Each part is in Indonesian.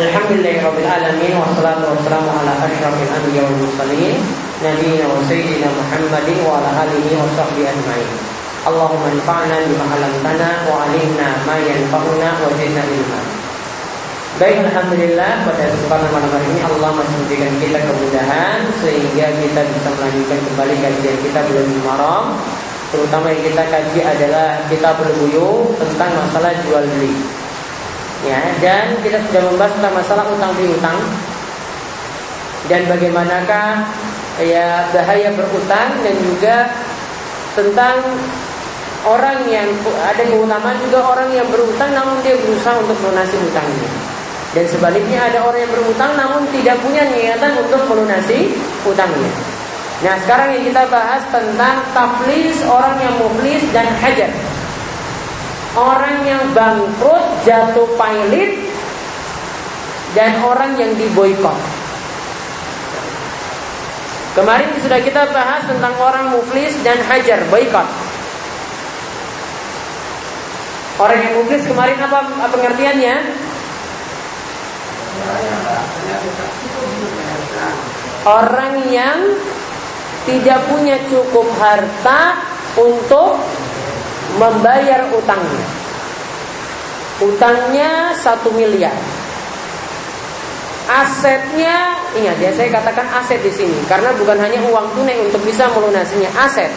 Alhamdulillahirabbil alamin wassalatu wassalamu ala asyrafil anbiya wal mursalin nabiyina wa sayyidina Muhammadin wa ala alihi wa sahbihi ajmain. Allahumma anfa'na bima 'allamtana wa 'allimna ma yanfa'una wa zidna ilma. Baik Alhamdulillah pada kesempatan malam hari ini Allah masih memberikan kita kemudahan sehingga kita bisa melanjutkan kembali kajian kita bulan Muharram terutama yang kita kaji adalah kita berbuyu tentang masalah jual beli ya dan kita sudah membahas tentang masalah utang piutang dan bagaimanakah ya bahaya berutang dan juga tentang orang yang ada keutamaan juga orang yang berutang namun dia berusaha untuk melunasi utangnya dan sebaliknya ada orang yang berutang namun tidak punya niatan untuk melunasi utangnya. Nah sekarang yang kita bahas tentang taflis orang yang muflis dan hajar. Orang yang bangkrut, jatuh pailit, dan orang yang diboykot. Kemarin sudah kita bahas tentang orang muflis dan hajar, boykot. Orang yang muflis kemarin apa, apa pengertiannya? Orang yang tidak punya cukup harta untuk membayar utangnya. Utangnya satu miliar. Asetnya, ingat ya saya katakan aset di sini karena bukan hanya uang tunai untuk bisa melunasinya, aset.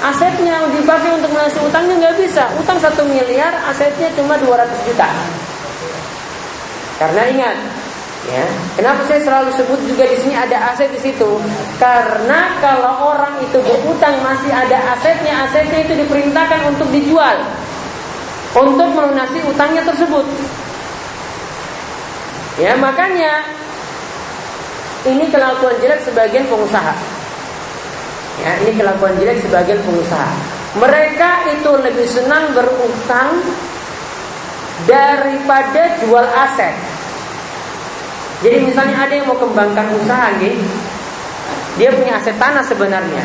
Asetnya dipakai untuk melunasi utangnya nggak bisa. Utang satu miliar, asetnya cuma 200 juta. Karena ingat, ya, kenapa saya selalu sebut juga di sini ada aset di situ? Karena kalau orang itu berutang masih ada asetnya, asetnya itu diperintahkan untuk dijual untuk melunasi utangnya tersebut. Ya, makanya ini kelakuan jelek sebagian pengusaha. Ya, ini kelakuan jelek sebagian pengusaha. Mereka itu lebih senang berutang daripada jual aset. Jadi misalnya ada yang mau kembangkan usaha nih, dia punya aset tanah sebenarnya.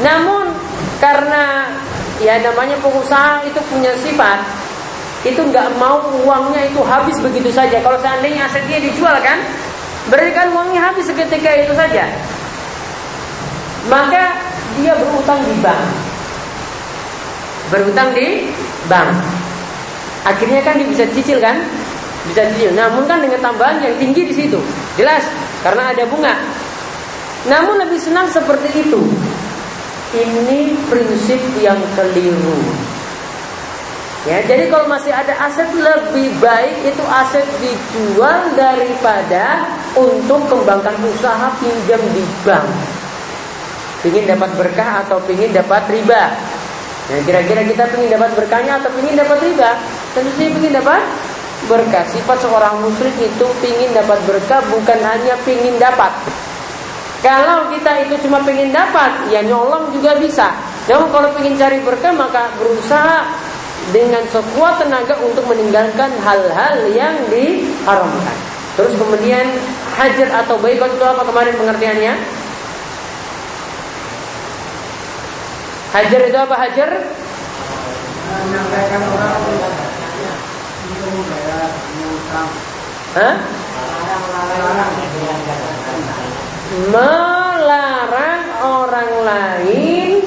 Namun karena ya namanya pengusaha itu punya sifat itu nggak mau uangnya itu habis begitu saja. Kalau seandainya asetnya dijual kan, berarti kan uangnya habis seketika itu saja. Maka dia berutang di bank. Berutang di bank. Akhirnya kan dia bisa cicil kan? Bisa cicil. Namun kan dengan tambahan yang tinggi di situ. Jelas karena ada bunga. Namun lebih senang seperti itu. Ini prinsip yang keliru. Ya, jadi kalau masih ada aset lebih baik itu aset dijual daripada untuk kembangkan usaha pinjam di bank. Pingin dapat berkah atau pingin dapat riba. Nah, kira-kira kita ingin dapat berkahnya atau ingin dapat riba? Tentu saja ingin dapat berkah. Sifat seorang muslim itu ingin dapat berkah bukan hanya ingin dapat. Kalau kita itu cuma ingin dapat, ya nyolong juga bisa. Namun kalau ingin cari berkah maka berusaha dengan sekuat tenaga untuk meninggalkan hal-hal yang diharamkan. Terus kemudian hajar atau baikot itu apa kemarin pengertiannya? Hajar itu apa hajar? Menyampaikan orang Melarang orang lain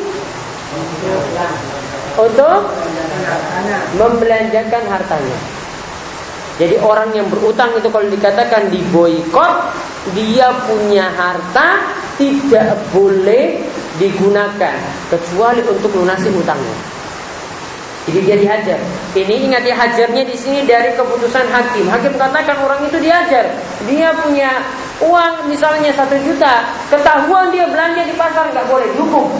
untuk membelanjakan hartanya. Jadi orang yang berutang itu kalau dikatakan diboikot, dia punya harta tidak boleh digunakan kecuali untuk lunasi utangnya. Jadi dia dihajar. Ini ingat ya hajarnya di sini dari keputusan hakim. Hakim katakan orang itu dihajar. Dia punya uang misalnya satu juta, ketahuan dia belanja di pasar nggak boleh dihukum.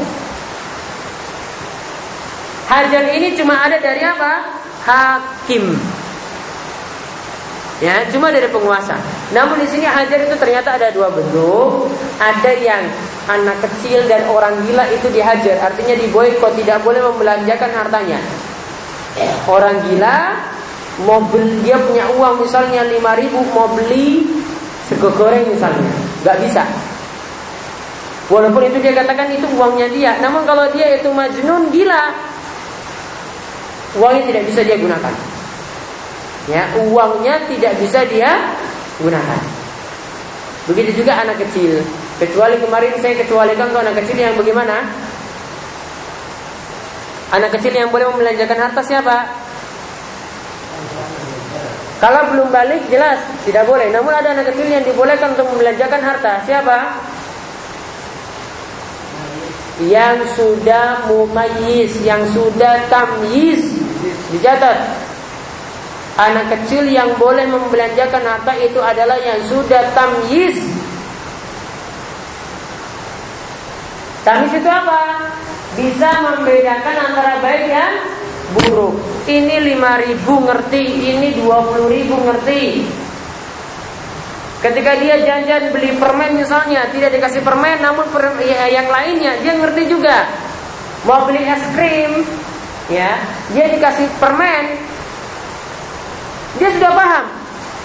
Hajar ini cuma ada dari apa? Hakim. Ya, cuma dari penguasa. Namun di sini hajar itu ternyata ada dua bentuk. Ada yang anak kecil dan orang gila itu dihajar, artinya diboykot, tidak boleh membelanjakan hartanya. Orang gila mobil dia punya uang misalnya 5000 mau beli sego goreng misalnya, nggak bisa. Walaupun itu dia katakan itu uangnya dia, namun kalau dia itu majnun gila, uangnya tidak bisa dia gunakan. Ya, uangnya tidak bisa dia gunakan. Begitu juga anak kecil. Kecuali kemarin saya kecualikan ke anak kecil yang bagaimana? Anak kecil yang boleh membelanjakan harta siapa? Kalau belum balik jelas tidak boleh. Namun ada anak kecil yang dibolehkan untuk membelanjakan harta. Siapa? Yang sudah mumayyiz, yang sudah tamyiz. Dicatat. Anak kecil yang boleh membelanjakan harta itu adalah yang sudah tamyiz. Tamyiz itu apa? Bisa membedakan antara baik dan buruk. Ini 5000 ngerti, ini 20.000 ngerti. Ketika dia janjian beli permen misalnya, tidak dikasih permen namun per, ya, yang lainnya dia ngerti juga. Mau beli es krim, ya, dia dikasih permen. Dia sudah paham.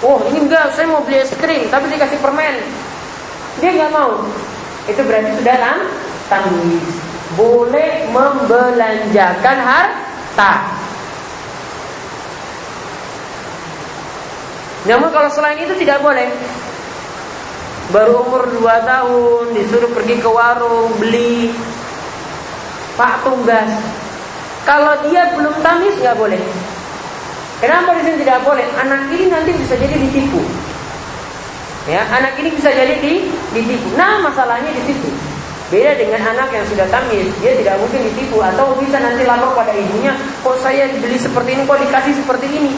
Oh, ini enggak, saya mau beli es krim tapi dikasih permen. Dia nggak mau. Itu berarti sudah tamyiz. Boleh membelanjakan harta. Namun kalau selain itu tidak boleh. Baru umur 2 tahun disuruh pergi ke warung beli Pak Tunggas. Kalau dia belum tamis nggak boleh. Kenapa di sini tidak boleh? Anak ini nanti bisa jadi ditipu. Ya, anak ini bisa jadi di, ditipu. Nah, masalahnya di situ. Beda dengan anak yang sudah tamis, dia tidak mungkin ditipu atau bisa nanti lapor pada ibunya, kok saya beli seperti ini, kok dikasih seperti ini.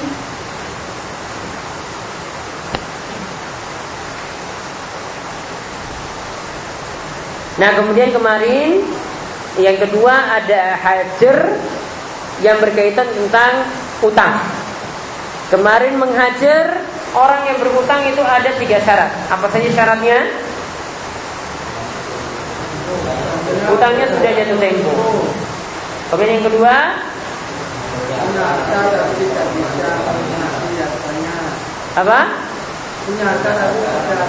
Nah kemudian kemarin yang kedua ada hajar yang berkaitan tentang utang. Kemarin menghajar orang yang berutang itu ada tiga syarat. Apa saja syaratnya? Utangnya sudah jatuh tempo. Kemudian yang kedua, apa?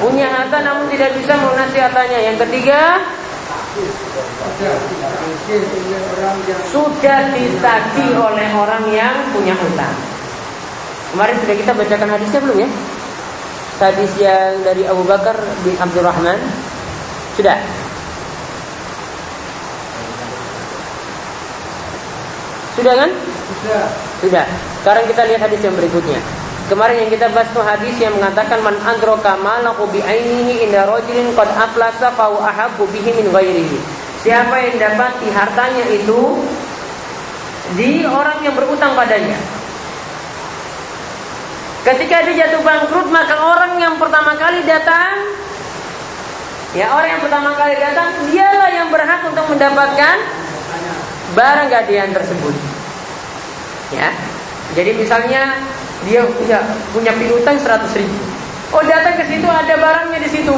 Punya harta namun tidak bisa melunasi hartanya. Yang ketiga, sudah ditagih oleh orang yang punya utang. Kemarin sudah kita bacakan hadisnya belum ya? Hadis yang dari Abu Bakar bin Abdurrahman sudah. Sudah kan? Sudah. Sudah. Sekarang kita lihat hadis yang berikutnya. Kemarin yang kita bahas tuh hadis yang mengatakan man androka malahu bi ainihi inda rajulin qad aflasa fa ahabbu bihi min ghairihi. Siapa yang dapati hartanya itu di orang yang berutang padanya. Ketika dia jatuh bangkrut maka orang yang pertama kali datang ya orang yang pertama kali datang dialah yang berhak untuk mendapatkan barang gadian tersebut. Ya. Jadi misalnya dia punya punya piutang 100 ribu. Oh datang ke situ ada barangnya di situ.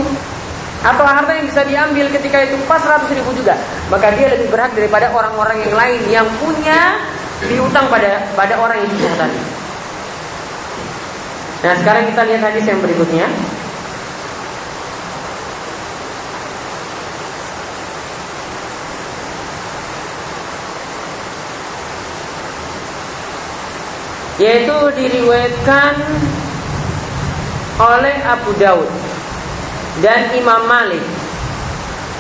Atau harta yang bisa diambil ketika itu pas 100 ribu juga. Maka dia lebih berhak daripada orang-orang yang lain yang punya piutang pada pada orang susah tadi. Nah sekarang kita lihat hadis yang berikutnya. Yaitu diriwayatkan oleh Abu Daud dan Imam Malik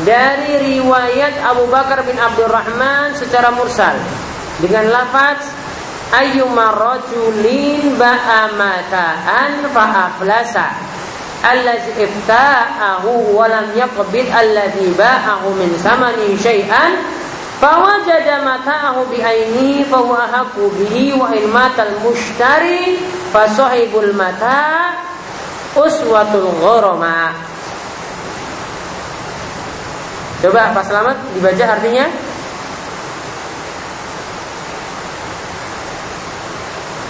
dari riwayat Abu Bakar bin Abdurrahman secara mursal dengan lafaz ayyuma rajulin ba'amataan fa'aflasa allazi ibta'ahu wa lam yaqbid allazi ba'ahu min samani syai'an Fawajada mata'ahu bi'aini fahuwa haqqu bihi wa in matal mushtari fa sahibul mata uswatul ghoroma. Coba Pak Selamat dibaca artinya.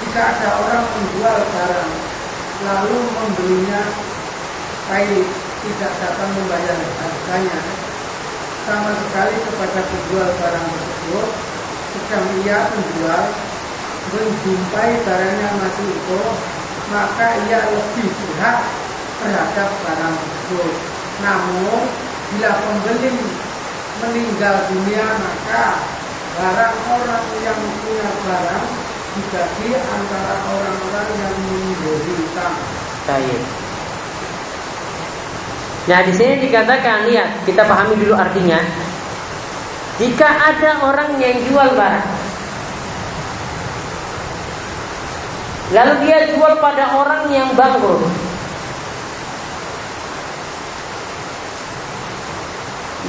Jika ada orang menjual barang lalu membelinya baik tidak dapat membayar harganya sama sekali kepada penjual barang tersebut sedang ia penjual menjumpai barangnya masih utuh maka ia lebih berhak terhadap barang tersebut namun bila pembeli meninggal dunia maka barang orang yang punya barang dibagi antara orang-orang yang piutang. Baik. Nah di sini dikatakan lihat kita pahami dulu artinya. Jika ada orang yang jual barang, lalu dia jual pada orang yang bangkrut,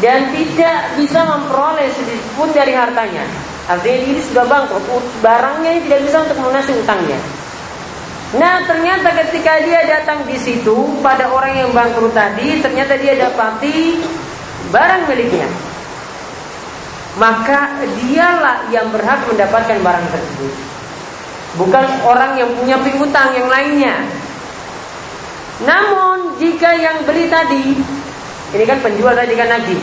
dan tidak bisa memperoleh sedikit pun dari hartanya. Artinya ini sudah bangkrut, barangnya tidak bisa untuk melunasi utangnya. Nah ternyata ketika dia datang di situ pada orang yang bangkrut tadi, ternyata dia dapati barang miliknya. Maka dialah yang berhak mendapatkan barang tersebut. Bukan orang yang punya piutang yang lainnya. Namun jika yang beli tadi, ini kan penjual tadi kan lagi.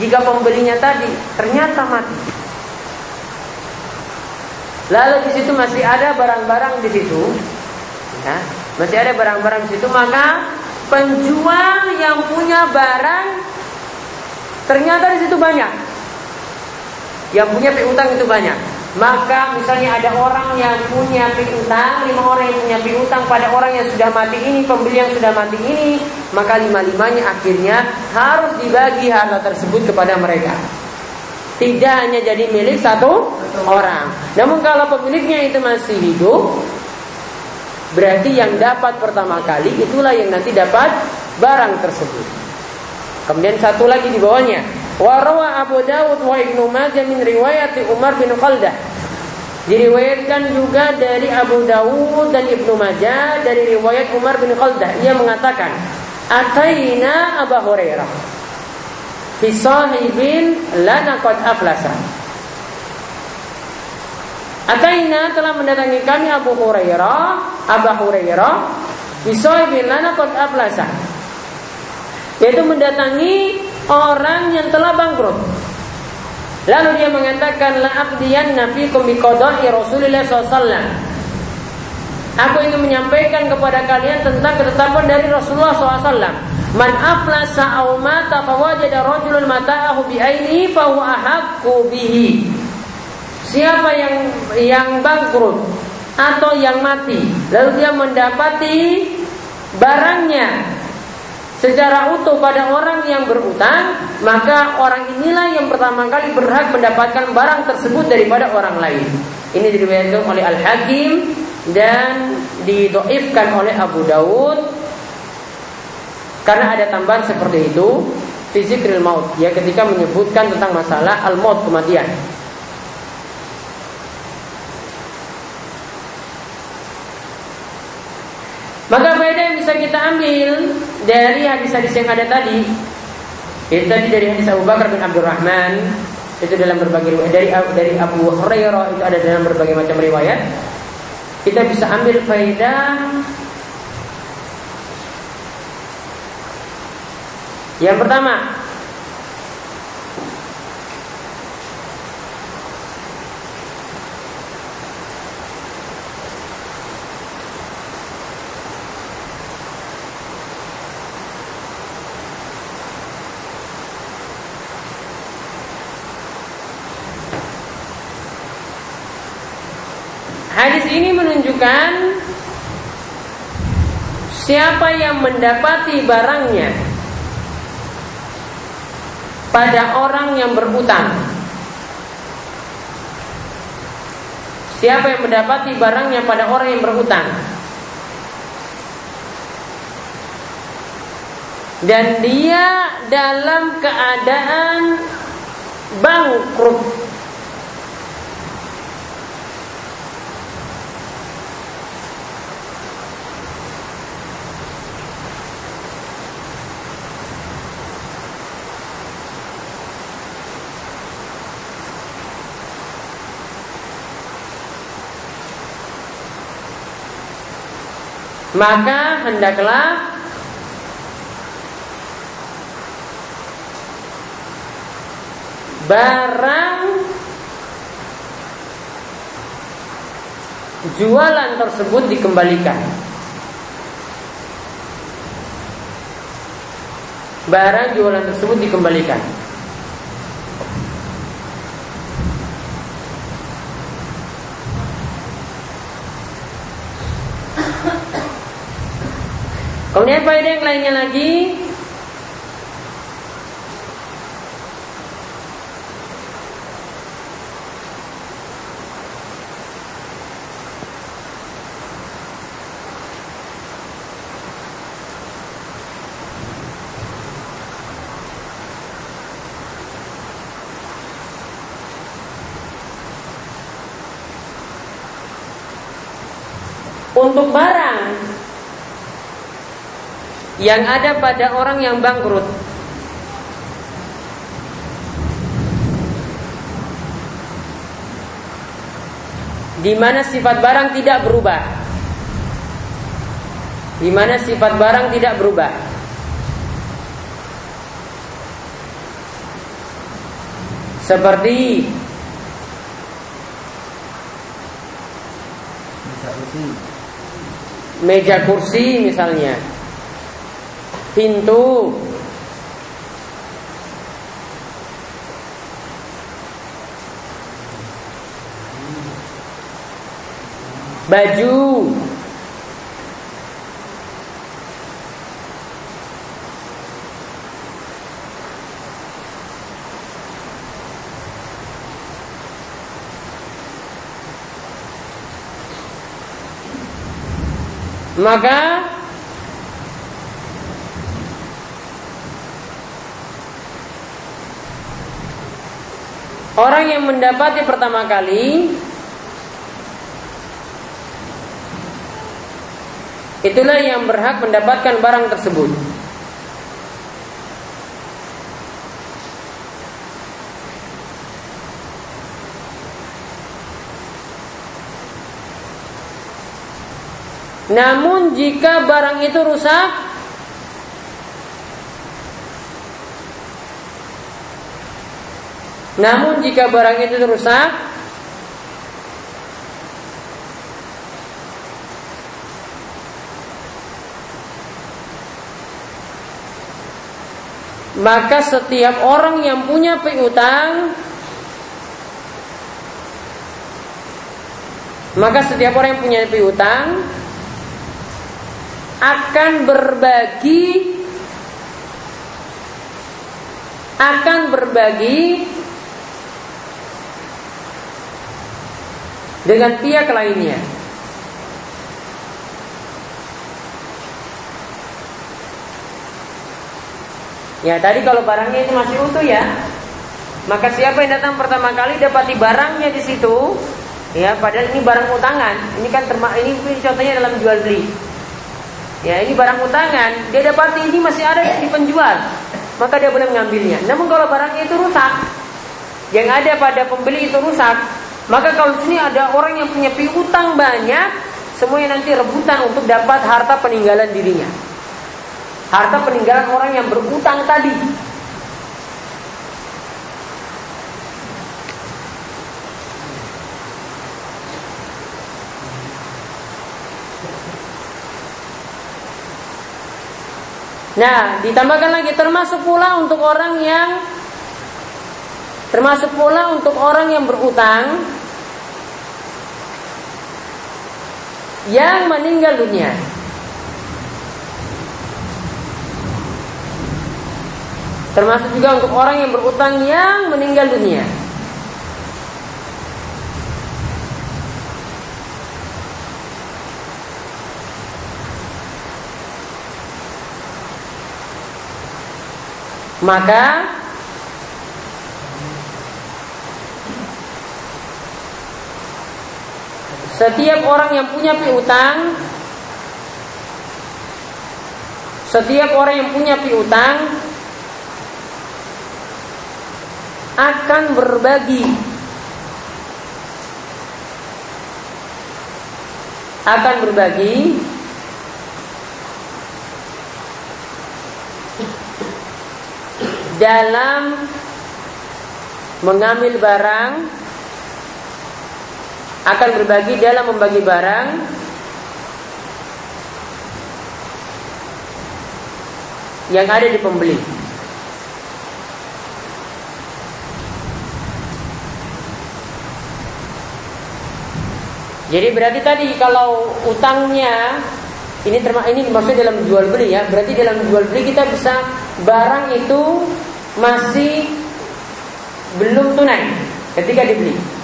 Jika pembelinya tadi ternyata mati, Lalu di situ masih ada barang-barang di situ ya, masih ada barang-barang di situ. Maka penjual yang punya barang ternyata di situ banyak. Yang punya piutang itu banyak. Maka misalnya ada orang yang punya piutang lima orang yang punya piutang pada orang yang sudah mati ini pembeli yang sudah mati ini maka lima limanya akhirnya harus dibagi harta tersebut kepada mereka. Tidak hanya jadi milik satu orang. Namun kalau pemiliknya itu masih hidup Berarti yang dapat pertama kali itulah yang nanti dapat barang tersebut. Kemudian satu lagi di bawahnya. Warawa Abu Dawud wa Ibnu Majah min riwayat Umar bin Khaldah. Diriwayatkan juga dari Abu Dawud dan Ibnu Majah dari riwayat Umar bin Khaldah. Ia mengatakan, "Ataina Abu Hurairah fi lana qad aflasa." Ataina telah mendatangi kami Abu Hurairah, Abu Hurairah, bisoibin lana kot ablasa. Yaitu mendatangi orang yang telah bangkrut. Lalu dia mengatakan la abdiyan nafikum biqada'i Rasulullah SAW. Aku ingin menyampaikan kepada kalian tentang ketetapan dari Rasulullah SAW. Man aflasa aw mata fawajada rajulun mata'ahu bi aini fa huwa ahaqqu bihi. Siapa yang yang bangkrut atau yang mati, lalu dia mendapati barangnya secara utuh pada orang yang berutang, maka orang inilah yang pertama kali berhak mendapatkan barang tersebut daripada orang lain. Ini diriwayatkan oleh Al Hakim dan didoifkan oleh Abu Daud karena ada tambahan seperti itu fizikril maut ya ketika menyebutkan tentang masalah al maut kematian. Maka faedah yang bisa kita ambil dari hadis-hadis yang ada tadi itu tadi dari hadis Abu Bakar bin Abdurrahman itu dalam berbagai riwayat. Dari dari Abu Hurairah itu ada dalam berbagai macam riwayat. Kita bisa ambil faedah yang pertama Hadis menunjukkan siapa yang mendapati barangnya pada orang yang berutang. Siapa yang mendapati barangnya pada orang yang berhutang Dan dia dalam keadaan bangkrut maka hendaklah barang jualan tersebut dikembalikan. Barang jualan tersebut dikembalikan. Kemudian faedah yang lainnya lagi? Untuk barang yang ada pada orang yang bangkrut. Di mana sifat barang tidak berubah. Di mana sifat barang tidak berubah. Seperti meja kursi misalnya, pintu, baju, maka orang yang mendapati pertama kali itulah yang berhak mendapatkan barang tersebut. Namun jika barang itu rusak Namun jika barang itu rusak Maka setiap orang yang punya piutang Maka setiap orang yang punya piutang akan berbagi akan berbagi dengan pihak lainnya. Ya tadi kalau barangnya itu masih utuh ya, maka siapa yang datang pertama kali dapati barangnya di situ, ya padahal ini barang utangan, ini kan terma ini contohnya dalam jual beli. Ya ini barang utangan, dia dapati ini masih ada di penjual, maka dia boleh mengambilnya. Namun kalau barangnya itu rusak, yang ada pada pembeli itu rusak, maka kalau sini ada orang yang punya piutang banyak, semuanya nanti rebutan untuk dapat harta peninggalan dirinya. Harta peninggalan orang yang berutang tadi. Nah, ditambahkan lagi termasuk pula untuk orang yang termasuk pula untuk orang yang berutang yang meninggal dunia. Termasuk juga untuk orang yang berutang yang meninggal dunia. Maka setiap orang yang punya piutang setiap orang yang punya piutang akan berbagi. Akan berbagi. Dalam mengambil barang akan berbagi dalam membagi barang yang ada di pembeli. Jadi berarti tadi kalau utangnya ini terma ini maksudnya dalam jual beli ya. Berarti dalam jual beli kita bisa barang itu masih belum tunai ketika dibeli.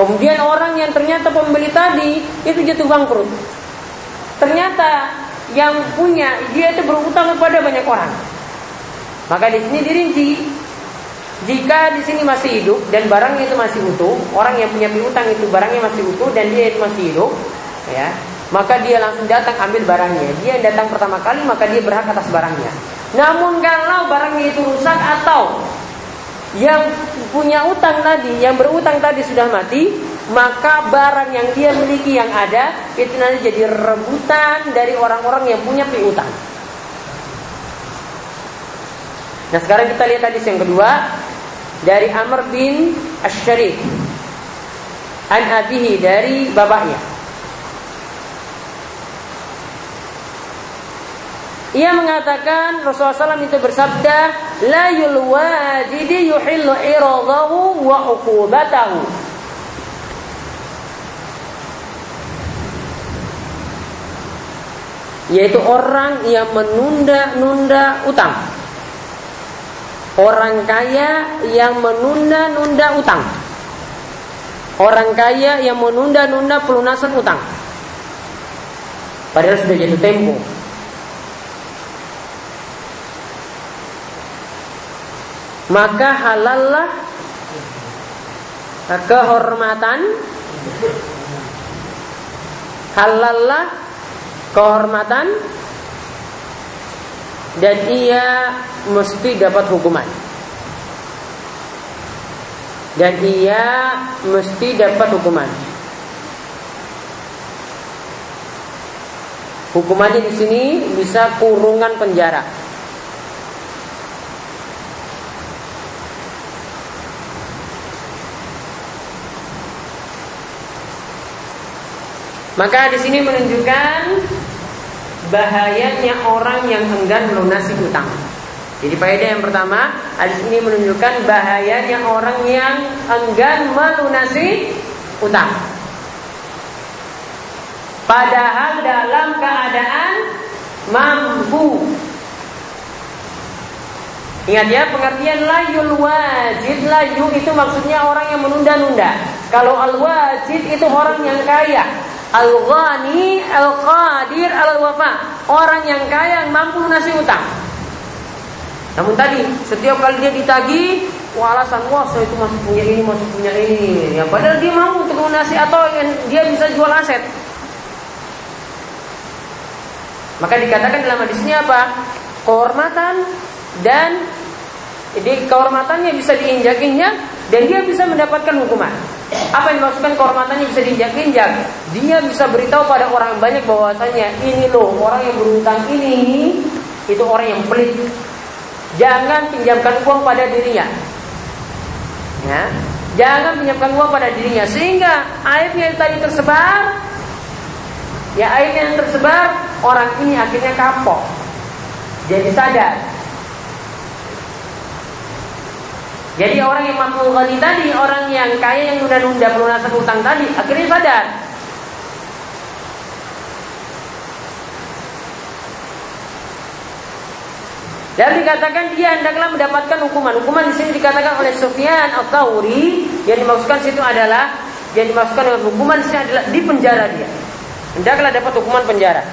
Kemudian orang yang ternyata pembeli tadi itu jatuh bangkrut. Ternyata yang punya dia itu berutang kepada banyak orang. Maka di sini dirinci jika di sini masih hidup dan barangnya itu masih utuh, orang yang punya piutang itu barangnya masih utuh dan dia itu masih hidup, ya, maka dia langsung datang ambil barangnya. Dia yang datang pertama kali maka dia berhak atas barangnya. Namun kalau barangnya itu rusak atau yang punya utang tadi, yang berutang tadi sudah mati, maka barang yang dia miliki yang ada itu nanti jadi rebutan dari orang-orang yang punya piutang. Nah sekarang kita lihat hadis yang kedua dari Amr bin Ash-Sharif an abihi dari bapaknya. Ia mengatakan Rasulullah SAW itu bersabda, La yulwajidi yuhillu iradahu wa uqubatahu. Yaitu orang yang menunda-nunda utang. Orang kaya yang menunda-nunda utang. Orang kaya yang menunda-nunda pelunasan utang. Padahal sudah jatuh tempo. Maka halallah kehormatan halallah kehormatan dan ia mesti dapat hukuman. Dan ia mesti dapat hukuman. Hukumannya di sini bisa kurungan penjara. Maka di sini menunjukkan bahayanya orang yang enggan melunasi utang. Jadi faedah yang pertama, hadis ini menunjukkan bahayanya orang yang enggan melunasi utang. Padahal dalam keadaan mampu. Ingat ya pengertian layul wajid layu itu maksudnya orang yang menunda-nunda. Kalau al wajid itu orang yang kaya. Al-ghani, al-qadir, al-wafa. Orang yang kaya yang mampu lunasi utang. Namun tadi setiap kali dia ditagi, alasan wah saya itu masih punya ini, masih punya ini. Ya padahal dia mau untuk lunasi atau dia bisa jual aset. Maka dikatakan dalam hadis ini apa? Kehormatan dan jadi kehormatannya bisa diinjak-injak dan dia bisa mendapatkan hukuman. Apa yang dimaksudkan kehormatannya bisa diinjak-injak? Dia bisa beritahu pada orang banyak bahwasanya ini loh orang yang berutang ini itu orang yang pelit. Jangan pinjamkan uang pada dirinya. Ya. Jangan pinjamkan uang pada dirinya sehingga aibnya yang tadi tersebar ya aibnya yang tersebar orang ini akhirnya kapok. Jadi sadar Jadi orang yang mampu ghani tadi, orang yang kaya yang nunda-nunda pelunasan utang tadi, akhirnya sadar. Dan dikatakan dia hendaklah mendapatkan hukuman. Hukuman di sini dikatakan oleh Sufyan al-Thawri yang dimaksudkan situ adalah yang dimaksudkan dengan hukuman di sini adalah di penjara dia. Hendaklah dapat hukuman penjara.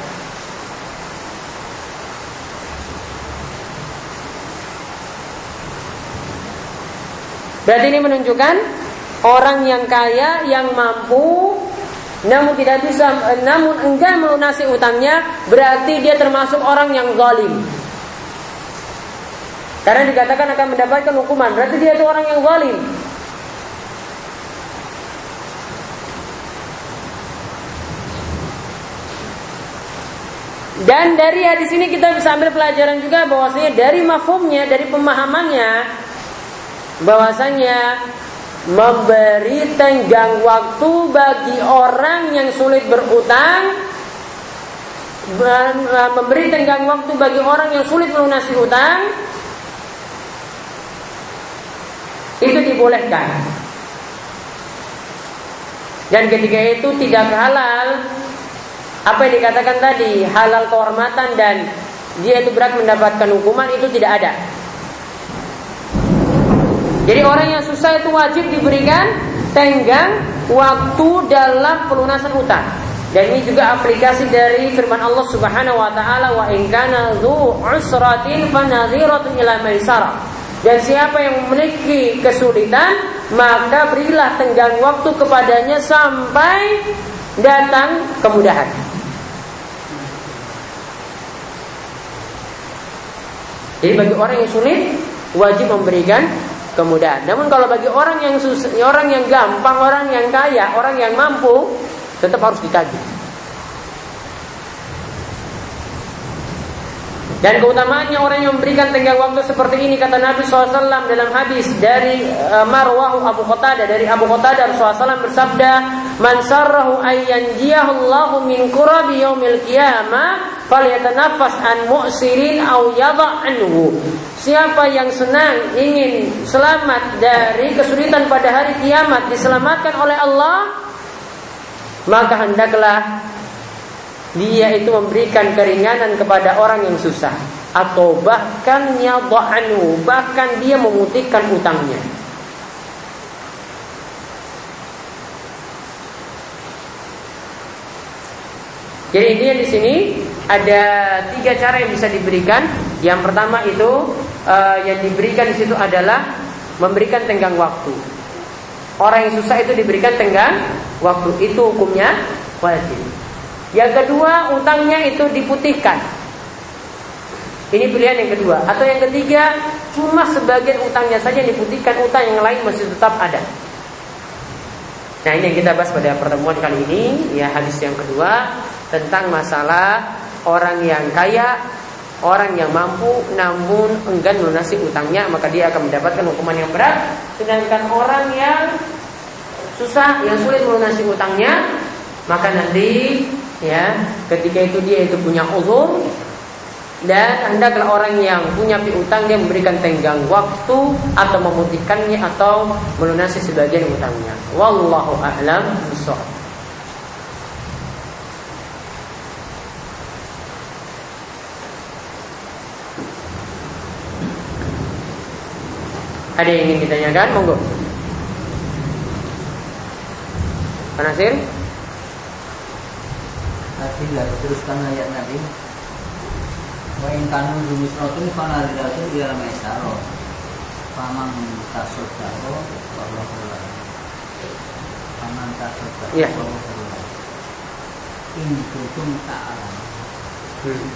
Berarti ini menunjukkan orang yang kaya yang mampu namun tidak bisa namun enggan melunasi utangnya berarti dia termasuk orang yang zalim. Karena dikatakan akan mendapatkan hukuman, berarti dia itu orang yang zalim. Dan dari hadis ini kita bisa ambil pelajaran juga bahwasanya dari mafhumnya, dari pemahamannya bahwasanya memberi tenggang waktu bagi orang yang sulit berutang memberi tenggang waktu bagi orang yang sulit melunasi utang itu dibolehkan dan ketika itu tidak halal apa yang dikatakan tadi halal kehormatan dan dia itu berat mendapatkan hukuman itu tidak ada. Jadi orang yang susah itu wajib diberikan tenggang waktu dalam pelunasan utang. Dan ini juga aplikasi dari firman Allah Subhanahu wa taala wa in kana dzu usratin fanadhiratun ila. Dan siapa yang memiliki kesulitan, maka berilah tenggang waktu kepadanya sampai datang kemudahan. Jadi bagi orang yang sulit wajib memberikan kemudahan. Namun kalau bagi orang yang susah, orang yang gampang, orang yang kaya, orang yang mampu, tetap harus ditagih. Dan keutamaannya orang yang memberikan tenggang waktu seperti ini kata Nabi SAW dalam hadis dari uh, Marwahu Abu Qatadah dari Abu Qatadah SAW bersabda Man sarrahu min kurabi yaumil falyatanafas an mu'sirin au anhu. Siapa yang senang ingin selamat dari kesulitan pada hari kiamat diselamatkan oleh Allah maka hendaklah dia itu memberikan keringanan kepada orang yang susah. Atau bahkan yadhanu bahkan dia memutihkan utangnya. Jadi intinya di sini ada tiga cara yang bisa diberikan. Yang pertama itu uh, yang diberikan di situ adalah memberikan tenggang waktu. Orang yang susah itu diberikan tenggang waktu. Itu hukumnya wajib. Yang kedua, utangnya itu diputihkan. Ini pilihan yang kedua. Atau yang ketiga, cuma sebagian utangnya saja diputihkan, utang yang lain masih tetap ada. Nah ini yang kita bahas pada pertemuan kali ini Ya hadis yang kedua Tentang masalah orang yang kaya Orang yang mampu namun enggan melunasi utangnya Maka dia akan mendapatkan hukuman yang berat Sedangkan orang yang susah, yang sulit melunasi utangnya Maka nanti ya ketika itu dia itu punya uzur dan hendaklah orang yang punya piutang dia memberikan tenggang waktu atau memutihkannya atau melunasi sebagian utangnya. Wallahu a'lam bishawab. Ada yang ingin ditanyakan? Monggo. Panasir? Tadi nggak teruskan ayat Nabi Wa in kanu jumisrotun fanadilatun ila maisaro Faman tasodako Bahwa khulai Faman tasodako Iya. Bahwa khulai In kuntum ta'alam Hmm.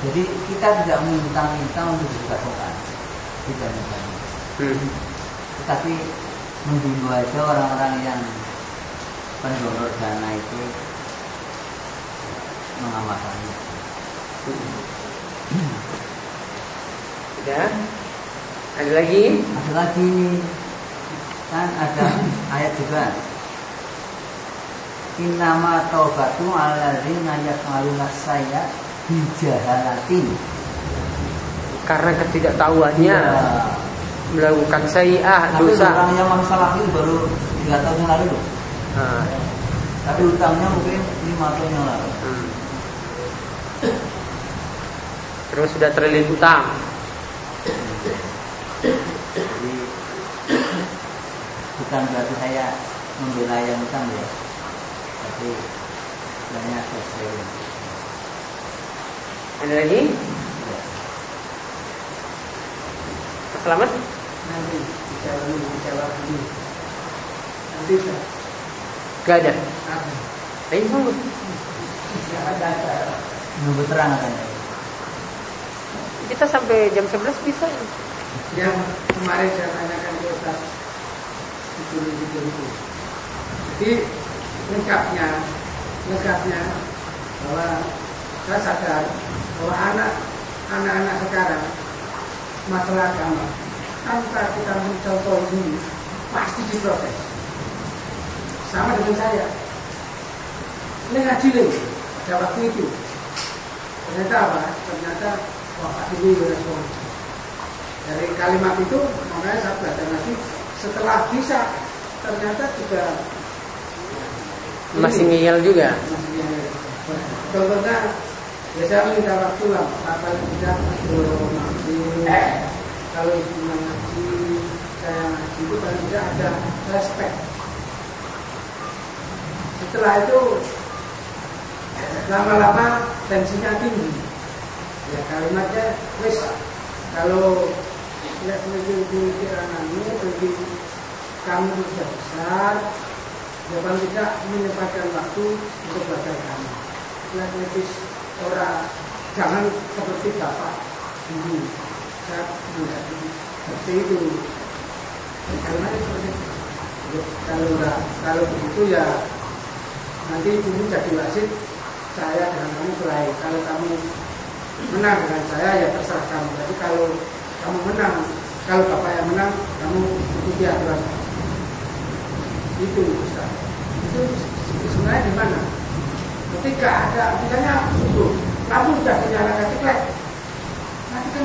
Jadi kita tidak minta-minta untuk disedekahkan Tidak minta Hmm. Tetapi Menghimbau aja orang-orang yang Pendonor dana itu Mengamalkannya Sudah. Ada lagi? Ada lagi kan ada ayat juga. Innama taubatu alladzina yaf'aluna saya bijahalatin. Karena ketidaktahuannya Ya. Melakukan sayi'ah Tapi dosa. orang yang masalah itu baru tiga tahun yang lalu loh. Nah, Tapi utangnya mungkin lima tahun yang lalu. hmm. Terus sudah terlilit utang. Jadi bukan berarti saya membela yang utang ya. Tapi banyak sesuai. Ada lagi? Ya. Mas Selamat? Nanti bicara dulu, bicara dulu. Nanti. Gak ada. Ayo acara. Menunggu terang katanya. Kita sampai jam 11 bisa. Yang kemarin saya tanyakan ke Ustaz itu itu itu. Jadi lengkapnya, lengkapnya bahwa saya sadar bahwa anak anak-anak sekarang masalah agama tanpa kita mencontoh ini pasti diprotes. Sama dengan saya. Ini ngaji nih pada waktu itu. Ternyata apa? Ternyata wafat ini respon. Dari kalimat itu makanya saya belajar lagi setelah bisa ternyata juga Masih ngeyel juga. masih yang Contohnya biasa minta waktu lah, apa tidak. Kalau ibu ngaji, saya ngaji itu paling tidak ada respect. Setelah itu lama-lama tensinya tinggi. Ya kalimatnya wis kalau lebih lebih anakmu lebih kamu sudah besar jangan tidak menyempatkan waktu untuk belajar kamu lebih orang jangan seperti bapak dulu saya melihat seperti itu. Kalimatnya seperti itu Ya, kalau kalau begitu ya nanti ibu jadi wasit saya dengan kamu baik kalau kamu menang dengan saya ya terserah kamu. Tapi kalau kamu menang kalau bapak yang menang kamu ikuti aturan. Itu Ustaz. itu sebenarnya di mana ketika ada misalnya subuh lampu sudah dinyalakan ceklek nanti kan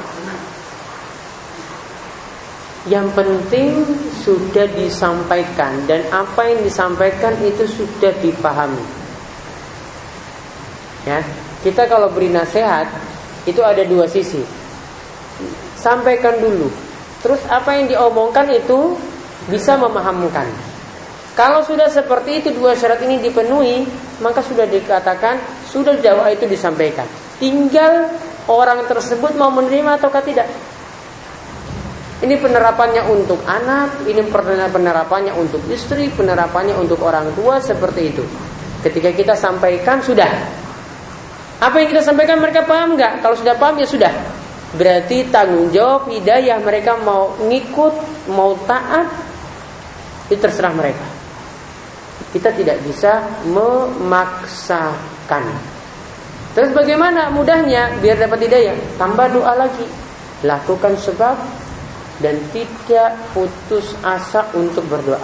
Yang penting sudah disampaikan dan apa yang disampaikan itu sudah dipahami. Ya, kita kalau beri nasihat itu ada dua sisi. Sampaikan dulu. Terus apa yang diomongkan itu bisa memahamkan. Kalau sudah seperti itu dua syarat ini dipenuhi, maka sudah dikatakan sudah dakwah itu disampaikan. Tinggal orang tersebut mau menerima ataukah tidak. Ini penerapannya untuk anak, ini penerapannya untuk istri, penerapannya untuk orang tua seperti itu. Ketika kita sampaikan sudah. Apa yang kita sampaikan mereka paham nggak? Kalau sudah paham ya sudah. Berarti tanggung jawab hidayah mereka mau ngikut, mau taat, itu terserah mereka. Kita tidak bisa memaksakan. Terus bagaimana mudahnya biar dapat hidayah? Tambah doa lagi. Lakukan sebab dan tidak putus asa untuk berdoa.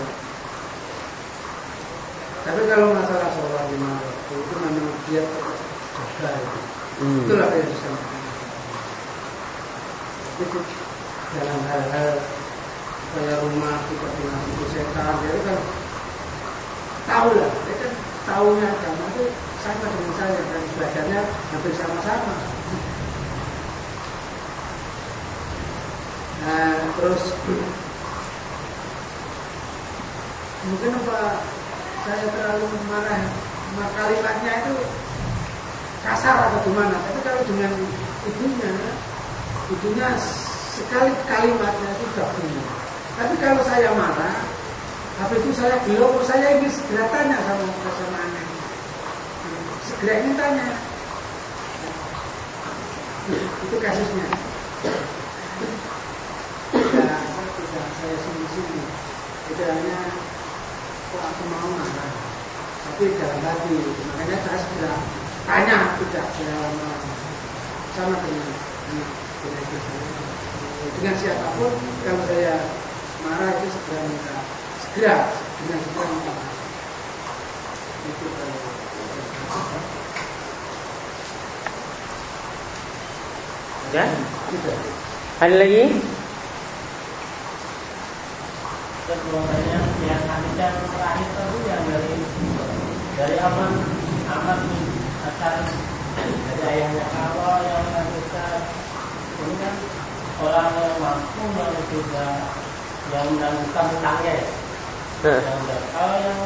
tapi kalau masalah sholat lima waktu itu memang dia jaga itu Hmm. itulah yang disampaikan itu dalam hal-hal kayak rumah kita bilang itu setan jadi kan tahu lah dia kan tahunya agama itu sama dengan saya dan belajarnya hampir sama-sama nah terus mungkin apa saya terlalu marah ma- kalimatnya itu kasar atau gimana? Tapi kalau dengan ibunya ibunya sekali kalimatnya itu sudah benar tapi kalau saya marah habis itu saya belum saya ingin segera tanya sama sama anak. Segera ingin tanya. Itu kasusnya tidak saya sini-sini tidak hanya kok aku mau marah tapi dalam hati makanya saya segera tanya tidak dalam sama dengan dengan dengan siapa pun kalau saya marah itu segera minta. Segera dengan segera minta. Itu Ya? tidak. Ada lagi? Yang hadis yang terakhir tadi yang dari dari aman aman asal dari ayahnya Allah yang melakukan ini kan orang yang mampu yang sudah yang melakukan hutangnya ya. Yang kalau yang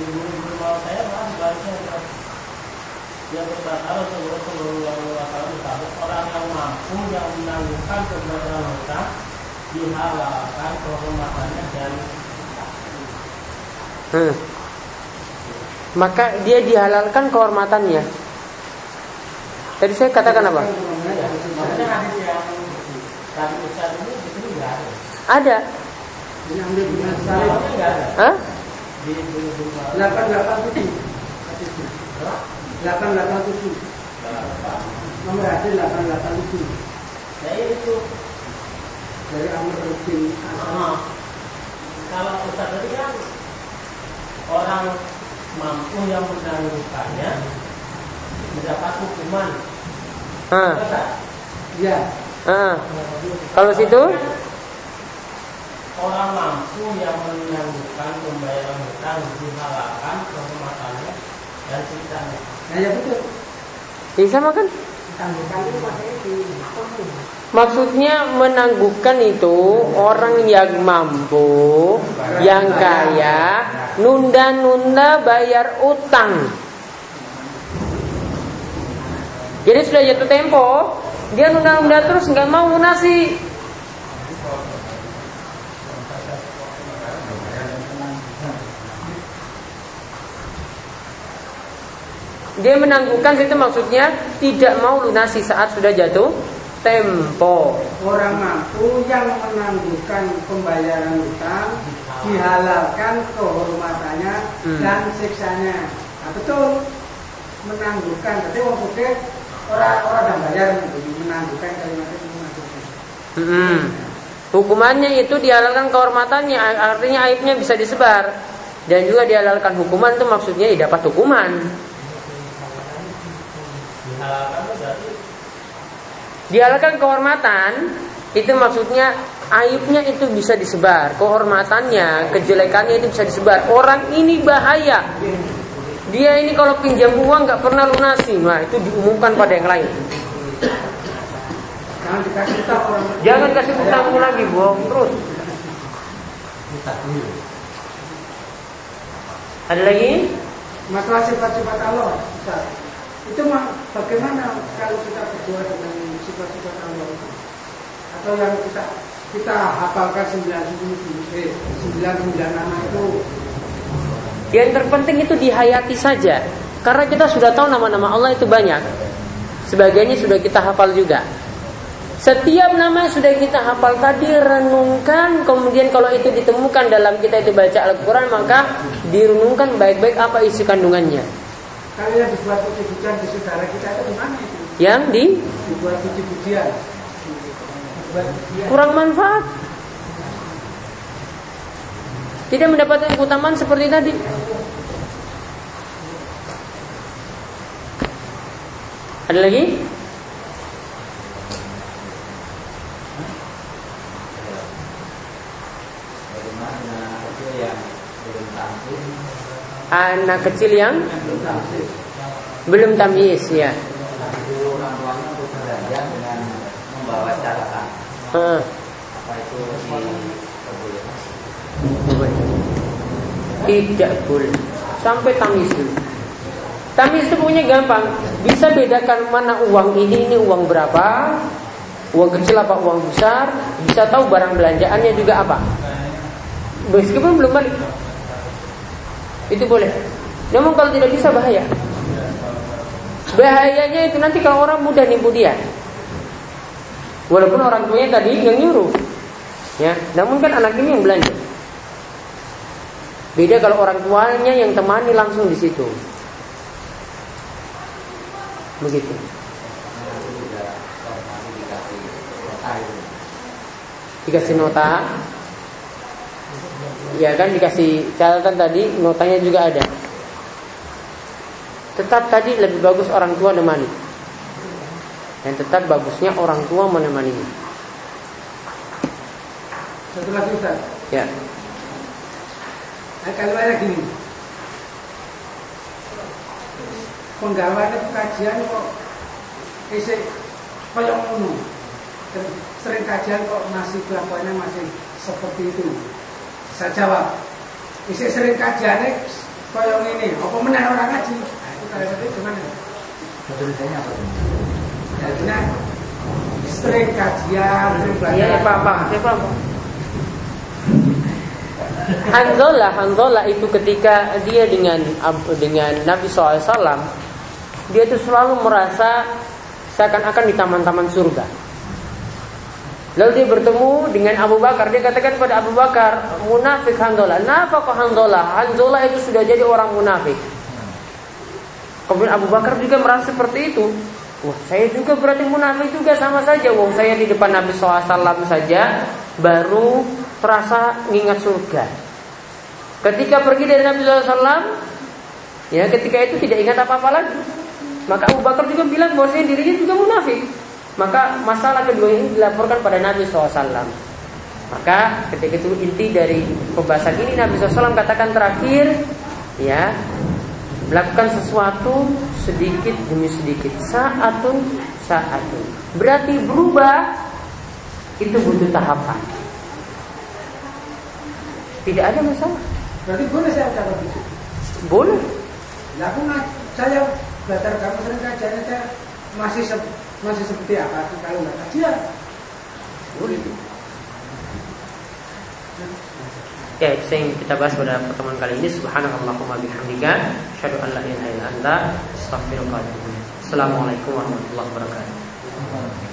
ibu-ibu mau saya malah sebaliknya yang berkata Rasulullah Shallallahu Alaihi Wasallam orang yang mampu yang menangguhkan kebenaran hutang dihalalkan kehormatannya dan hmm. Maka dia dihalalkan kehormatannya. Tadi saya katakan apa? ada. Hah? Di buku-buku delapan delapan tujuh hadisnya 887 nomor hadis 887 Ya itu dari Amr bin Ah, kalau Ustaz tadi kan orang mampu yang menangguhkannya mendapat hukuman. Ah, Ya, ah. Kalau situ? orang mampu yang menangguhkan pembayaran hutang dihalalkan kehormatannya dan ceritanya. nah ya betul. Bisa makan? Maksudnya menangguhkan itu orang yang mampu, yang kaya, nunda-nunda bayar utang. Jadi sudah jatuh tempo, dia nunda-nunda terus nggak mau lunasi. Dia menangguhkan itu maksudnya tidak mau lunasi saat sudah jatuh tempo. Orang mampu yang menangguhkan pembayaran utang dihalalkan kehormatannya Hmm. dan siksanya. Nah, betul menangguhkan. Tapi wong sugih orang orang dan bayar menangguhkan kalimat itu menangguhkan. Mm-mm. Hukumannya itu dihalalkan kehormatannya, artinya aibnya bisa disebar. Dan juga dihalalkan hukuman itu maksudnya ya dapat hukuman. Dihalalkan berarti Dihalalkan kehormatan itu maksudnya aibnya itu bisa disebar, kehormatannya, kejelekannya itu bisa disebar. Orang ini bahaya. Dia ini kalau pinjam uang nggak pernah lunasi, nah itu diumumkan pada yang lain. Jangan kasih utangmu lagi, bohong terus. Ada lagi? Masalah sifat-sifat Allah. Itu mah bagaimana kalau kita berdoa dengan sifat-sifat Allah itu? Atau yang kita kita hafalkan 99 eh 99 nama itu Yang terpenting itu dihayati saja. Karena kita sudah tahu nama-nama Allah itu banyak. Sebagiannya sudah kita hafal juga. Setiap nama yang sudah kita hafal tadi renungkan, kemudian kalau itu ditemukan dalam kita itu baca Al-Quran maka direnungkan baik-baik apa isi kandungannya. kalau yang dibuat di saudara kita itu di mana itu? Yang di kurang manfaat. Tidak mendapatkan keutamaan seperti tadi. Ada lagi? Anak kecil yang Belum tamyiz ya. itu orang tuanya untuk belajar dengan membawa Tidak boleh. Sampai tamis dulu. Tamis itu punya gampang. Bisa bedakan mana uang ini, ini uang berapa. Uang kecil apa uang besar. Bisa tahu barang belanjaannya juga apa. Meskipun belum balik. Itu boleh. Namun kalau tidak bisa bahaya. Bahayanya itu nanti kalau orang mudah nipu dia. Walaupun orang tuanya tadi yang nyuruh. Ya, namun kan anak ini yang belanja. Beda kalau orang tuanya yang temani langsung di situ. Begitu. dikasih nota. Ya kan dikasih catatan tadi, notanya juga ada. Tetap tadi lebih bagus orang tua menemani. Dan tetap bagusnya orang tua menemaninya. Satu lagi Ustaz. Ya. Nah, kalau ada gini. Penggawaannya kajian kok isi koyok ngono. Sering kajian kok masih kelakuannya masih seperti itu. Saya jawab. Isi sering kajiannya koyok ini. Apa menang orang ngaji? Nah, itu kalau itu gimana? kesulitannya apa Jadinya sering kajian. Iya, ya. Saya paham. Hanzalah, Hanzalah itu ketika dia dengan dengan Nabi SAW, dia itu selalu merasa seakan-akan di taman-taman surga. Lalu dia bertemu dengan Abu Bakar, dia katakan pada Abu Bakar, munafik Hanzalah. Kenapa kok Hanzalah? Hanzalah itu sudah jadi orang munafik. Kemudian Abu Bakar juga merasa seperti itu. Wah, saya juga berarti munafik juga sama saja. Wong saya di depan Nabi SAW saja baru terasa mengingat surga. Ketika pergi dari Nabi SAW, ya ketika itu tidak ingat apa-apa lagi. Maka Abu Bakar juga bilang bahwa saya dirinya juga munafik. Maka masalah kedua ini dilaporkan pada Nabi SAW. Maka ketika itu inti dari pembahasan ini Nabi SAW katakan terakhir, ya melakukan sesuatu sedikit demi sedikit saatun saatun berarti berubah itu butuh tahapan tidak ada masalah Berarti boleh saya kata begitu. boleh Lah aku saya belajar kamu sering kajiannya saya masih sep- masih seperti apa kalau nggak kajian. Boleh. Ya, itu yang kita bahas pada pertemuan kali ini. Subhanallahumma bihamdika, asyhadu an la ilaha illa anta. Assalamualaikum warahmatullahi wabarakatuh.